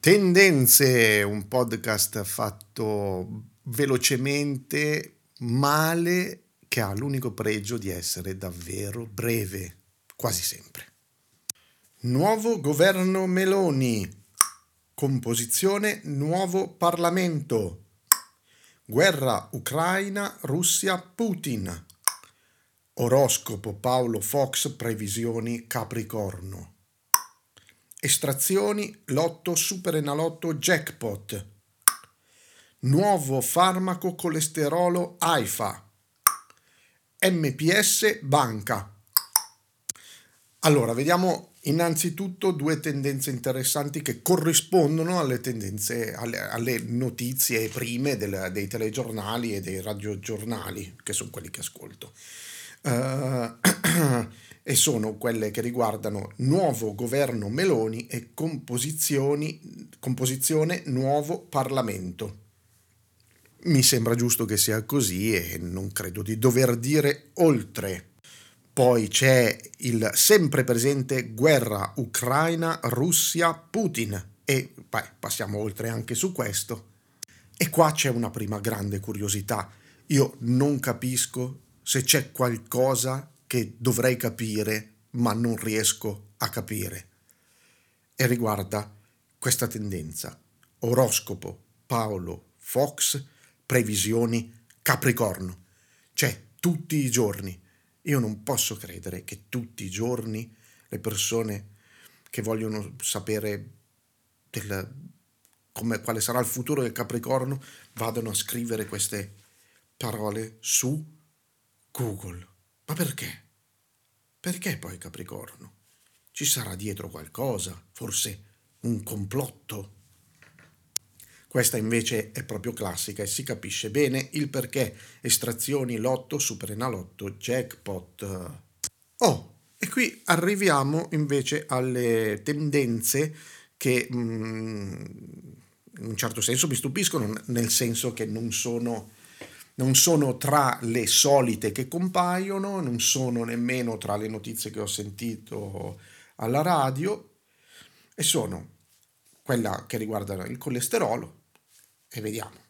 Tendenze, un podcast fatto velocemente, male, che ha l'unico pregio di essere davvero breve, quasi sempre. Nuovo governo Meloni. Composizione nuovo Parlamento. Guerra Ucraina, Russia, Putin. Oroscopo Paolo Fox, previsioni Capricorno. Estrazioni Lotto Superenalotto Jackpot. Nuovo farmaco colesterolo AIFA. MPS Banca. Allora, vediamo innanzitutto due tendenze interessanti che corrispondono alle tendenze, alle, alle notizie prime del, dei telegiornali e dei radiogiornali, che sono quelli che ascolto. Uh, e sono quelle che riguardano nuovo governo Meloni e composizione nuovo Parlamento. Mi sembra giusto che sia così e non credo di dover dire oltre. Poi c'è il sempre presente guerra Ucraina-Russia-Putin e beh, passiamo oltre anche su questo. E qua c'è una prima grande curiosità. Io non capisco se c'è qualcosa che dovrei capire ma non riesco a capire. E riguarda questa tendenza. Oroscopo, Paolo, Fox, previsioni, Capricorno. Cioè, tutti i giorni. Io non posso credere che tutti i giorni le persone che vogliono sapere del, come, quale sarà il futuro del Capricorno vadano a scrivere queste parole su Google. Ma perché? Perché poi Capricorno? Ci sarà dietro qualcosa, forse un complotto? Questa invece è proprio classica e si capisce bene il perché. Estrazioni, lotto, superenalotto, jackpot. Oh, e qui arriviamo invece alle tendenze che mm, in un certo senso mi stupiscono, nel senso che non sono non sono tra le solite che compaiono, non sono nemmeno tra le notizie che ho sentito alla radio e sono quella che riguarda il colesterolo e vediamo.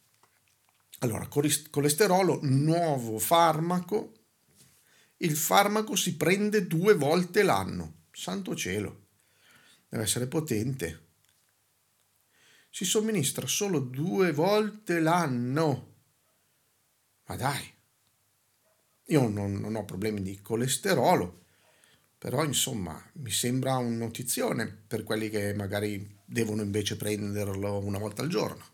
Allora, colesterolo, nuovo farmaco. Il farmaco si prende due volte l'anno. Santo cielo. Deve essere potente. Si somministra solo due volte l'anno. Ma dai, io non, non ho problemi di colesterolo, però insomma mi sembra un notizione per quelli che magari devono invece prenderlo una volta al giorno.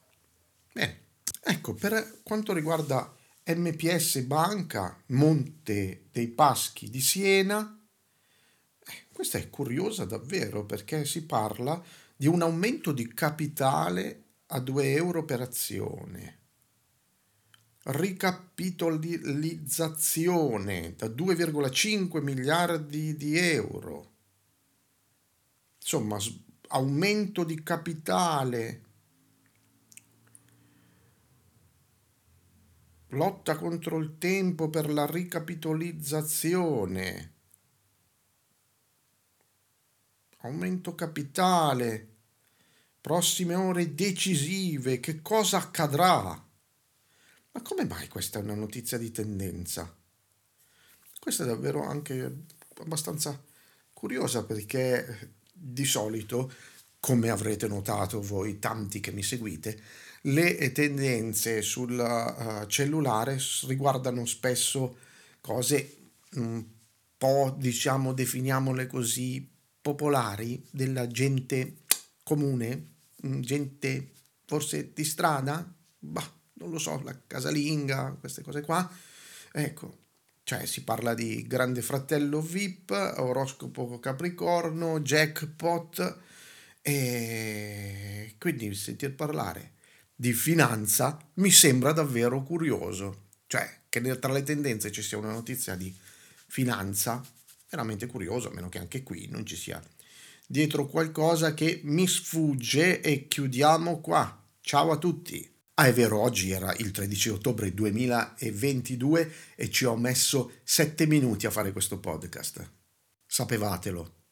Bene, ecco, per quanto riguarda MPS Banca Monte dei Paschi di Siena, eh, questa è curiosa davvero perché si parla di un aumento di capitale a 2 euro per azione ricapitolizzazione da 2,5 miliardi di euro. Insomma, aumento di capitale, lotta contro il tempo per la ricapitolizzazione, aumento capitale, prossime ore decisive, che cosa accadrà? Ma come mai questa è una notizia di tendenza? Questa è davvero anche abbastanza curiosa perché di solito, come avrete notato voi tanti che mi seguite, le tendenze sul uh, cellulare riguardano spesso cose un po', diciamo, definiamole così, popolari, della gente comune, gente forse di strada? Bah, non lo so, la casalinga, queste cose qua. Ecco, cioè si parla di Grande Fratello VIP, oroscopo Capricorno, jackpot e quindi sentir parlare di finanza mi sembra davvero curioso. Cioè che tra le tendenze ci sia una notizia di finanza, veramente curioso, a meno che anche qui non ci sia dietro qualcosa che mi sfugge e chiudiamo qua. Ciao a tutti! Ah, è vero, oggi era il 13 ottobre 2022 e ci ho messo 7 minuti a fare questo podcast. Sapevatelo.